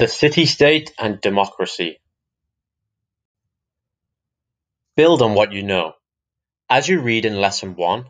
The City-State and Democracy Build on what you know. As you read in Lesson 1,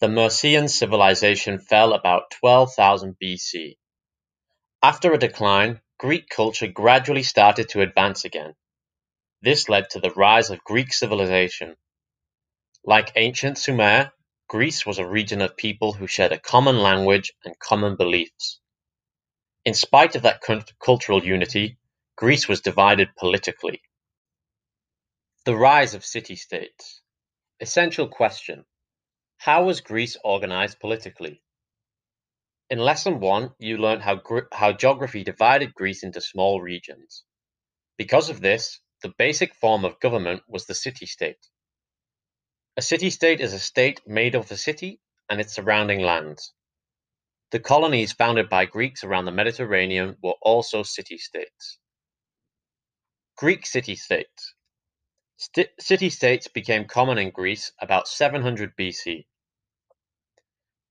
the Meroean civilization fell about 12,000 BC. After a decline, Greek culture gradually started to advance again. This led to the rise of Greek civilization. Like ancient Sumer, Greece was a region of people who shared a common language and common beliefs. In spite of that cultural unity, Greece was divided politically. The rise of city-states. Essential question. How was Greece organized politically? In Lesson 1, you learned how, how geography divided Greece into small regions. Because of this, the basic form of government was the city-state. A city-state is a state made of the city and its surrounding lands. The colonies founded by Greeks around the Mediterranean were also city-states. Greek city-states. St city-states became common in Greece about 700 BC.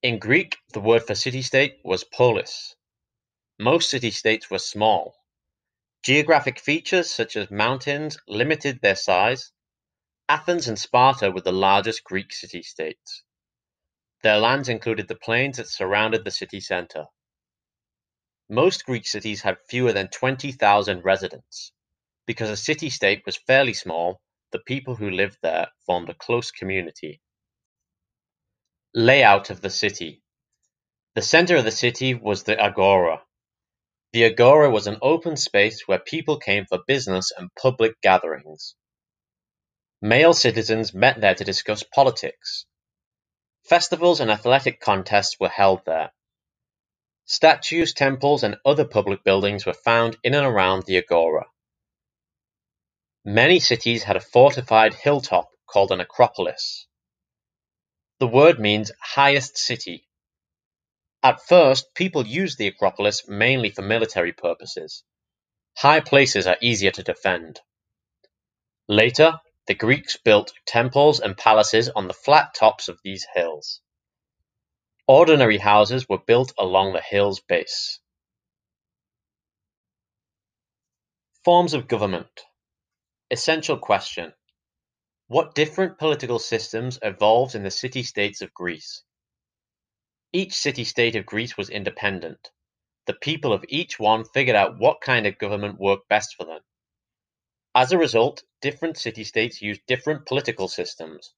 In Greek, the word for city-state was polis. Most city-states were small. Geographic features such as mountains limited their size. Athens and Sparta were the largest Greek city-states. Their lands included the plains that surrounded the city center. Most Greek cities had fewer than 20,000 residents. Because a city-state was fairly small, the people who lived there formed a close community. Layout of the city. The center of the city was the agora. The agora was an open space where people came for business and public gatherings. Male citizens met there to discuss politics. Festivals and athletic contests were held there. Statues, temples, and other public buildings were found in and around the agora. Many cities had a fortified hilltop called an acropolis. The word means highest city. At first, people used the acropolis mainly for military purposes. High places are easier to defend. Later, the Greeks built temples and palaces on the flat tops of these hills. Ordinary houses were built along the hill's base. Forms of government. Essential question. What different political systems evolved in the city-states of Greece? Each city-state of Greece was independent. The people of each one figured out what kind of government worked best for them. As a result, different city-states used different political systems.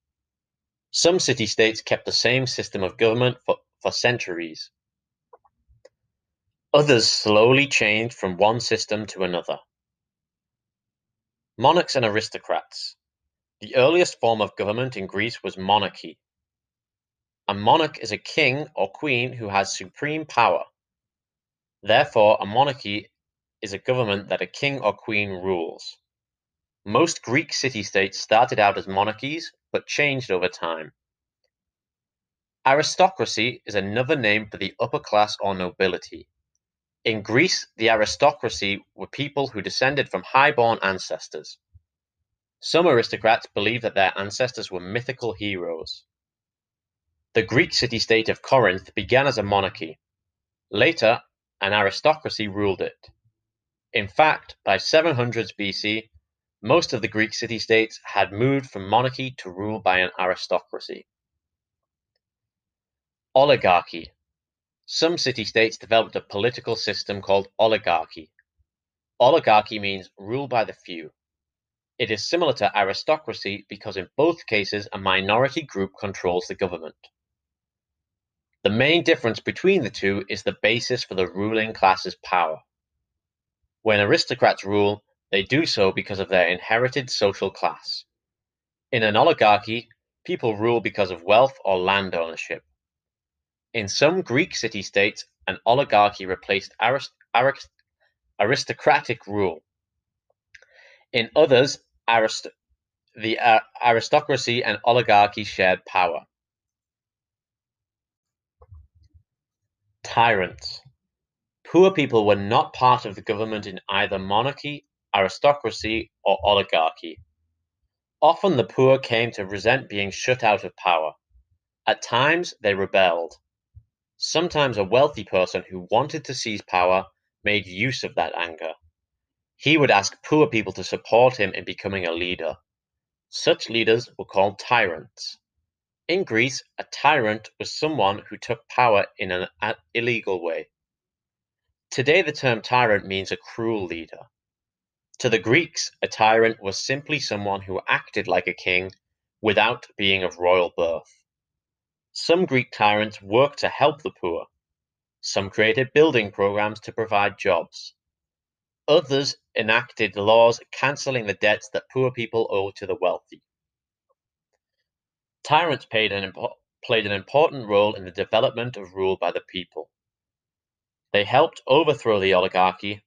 Some city-states kept the same system of government for, for centuries. Others slowly changed from one system to another. Monarchs and aristocrats. The earliest form of government in Greece was monarchy. A monarch is a king or queen who has supreme power. Therefore, a monarchy is a government that a king or queen rules. Most Greek city-states started out as monarchies, but changed over time. Aristocracy is another name for the upper class or nobility. In Greece, the aristocracy were people who descended from high-born ancestors. Some aristocrats believed that their ancestors were mythical heroes. The Greek city-state of Corinth began as a monarchy. Later, an aristocracy ruled it. In fact, by 700 BC, most of the Greek city-states had moved from monarchy to rule by an aristocracy. Oligarchy. Some city-states developed a political system called oligarchy. Oligarchy means rule by the few. It is similar to aristocracy because in both cases a minority group controls the government. The main difference between the two is the basis for the ruling class's power. When aristocrats rule, they do so because of their inherited social class. In an oligarchy, people rule because of wealth or land ownership. In some Greek city-states, an oligarchy replaced arist arist aristocratic rule. In others, arist the uh, aristocracy and oligarchy shared power. Tyrants. Poor people were not part of the government in either monarchy aristocracy, or oligarchy. Often the poor came to resent being shut out of power. At times they rebelled. Sometimes a wealthy person who wanted to seize power made use of that anger. He would ask poor people to support him in becoming a leader. Such leaders were called tyrants. In Greece, a tyrant was someone who took power in an illegal way. Today the term tyrant means a cruel leader. To the Greeks, a tyrant was simply someone who acted like a king without being of royal birth. Some Greek tyrants worked to help the poor. Some created building programs to provide jobs. Others enacted laws cancelling the debts that poor people owed to the wealthy. Tyrants an, played an important role in the development of rule by the people. They helped overthrow the oligarchy.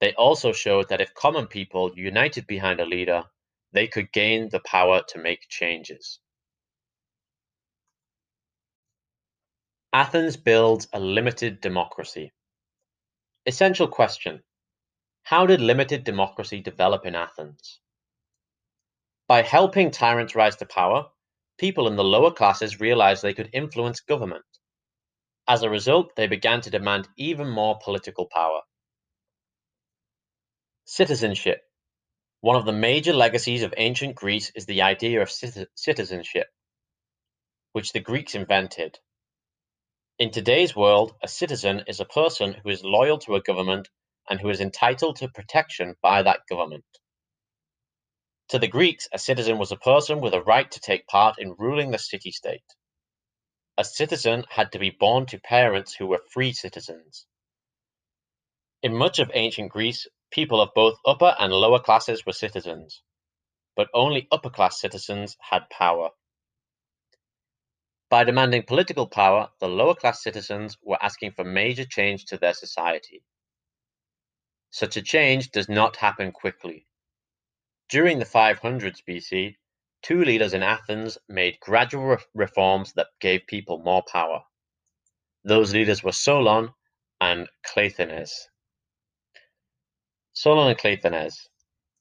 They also showed that if common people united behind a leader, they could gain the power to make changes. Athens builds a limited democracy. Essential question How did limited democracy develop in Athens? By helping tyrants rise to power, people in the lower classes realized they could influence government. As a result, they began to demand even more political power. Citizenship. One of the major legacies of ancient Greece is the idea of citizenship, which the Greeks invented. In today's world, a citizen is a person who is loyal to a government and who is entitled to protection by that government. To the Greeks, a citizen was a person with a right to take part in ruling the city-state. A citizen had to be born to parents who were free citizens. In much of ancient Greece, people of both upper and lower classes were citizens, but only upper-class citizens had power. By demanding political power, the lower-class citizens were asking for major change to their society. Such a change does not happen quickly. During the 500s BC, two leaders in Athens made gradual reforms that gave people more power. Those leaders were Solon and Cleisthenes. Solon and Cleisthenes.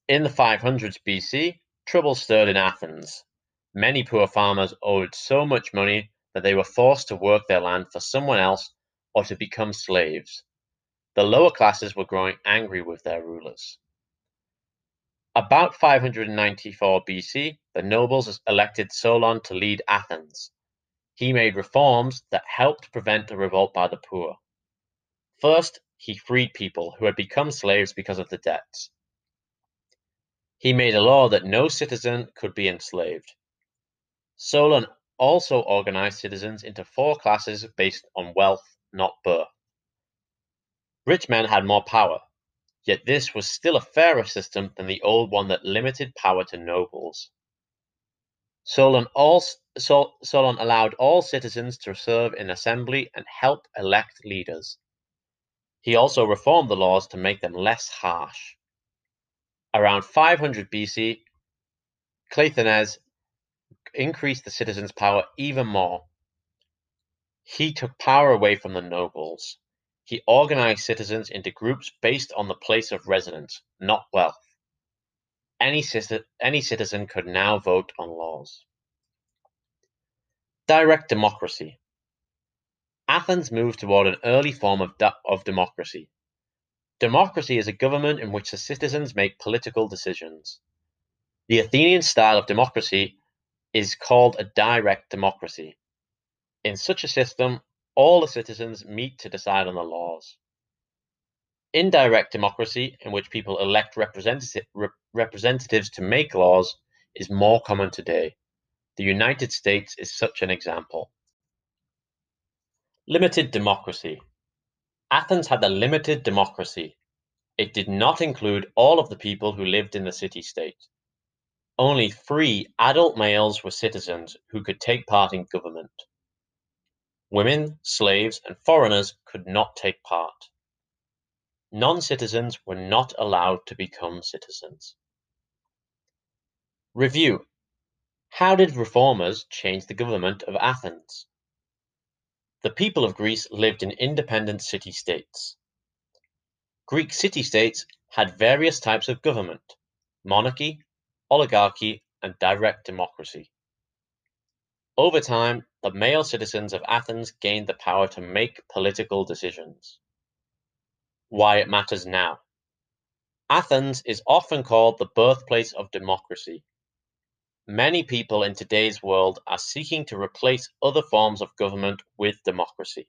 In the 500s BC, trouble stirred in Athens. Many poor farmers owed so much money that they were forced to work their land for someone else or to become slaves. The lower classes were growing angry with their rulers. About 594 BC, the nobles elected Solon to lead Athens. He made reforms that helped prevent a revolt by the poor. First, he freed people who had become slaves because of the debts. He made a law that no citizen could be enslaved. Solon also organized citizens into four classes based on wealth, not birth. Rich men had more power, Yet this was still a fairer system than the old one that limited power to nobles. Solon, also, Solon allowed all citizens to serve in assembly and help elect leaders. He also reformed the laws to make them less harsh. Around 500 BC, Cleisthenes increased the citizens' power even more. He took power away from the nobles. He organized citizens into groups based on the place of residence, not wealth. Any, any citizen could now vote on laws. Direct democracy. Athens moved toward an early form of, of democracy. Democracy is a government in which the citizens make political decisions. The Athenian style of democracy is called a direct democracy. In such a system, all the citizens meet to decide on the laws. Indirect democracy, in which people elect representatives to make laws, is more common today. The United States is such an example. Limited democracy. Athens had a limited democracy. It did not include all of the people who lived in the city-state. Only free adult males were citizens who could take part in government. Women, slaves, and foreigners could not take part. Non-citizens were not allowed to become citizens. Review. How did reformers change the government of Athens? The people of Greece lived in independent city-states. Greek city-states had various types of government, monarchy, oligarchy, and direct democracy. Over time, the male citizens of Athens gained the power to make political decisions. Why it matters now. Athens is often called the birthplace of democracy. Many people in today's world are seeking to replace other forms of government with democracy.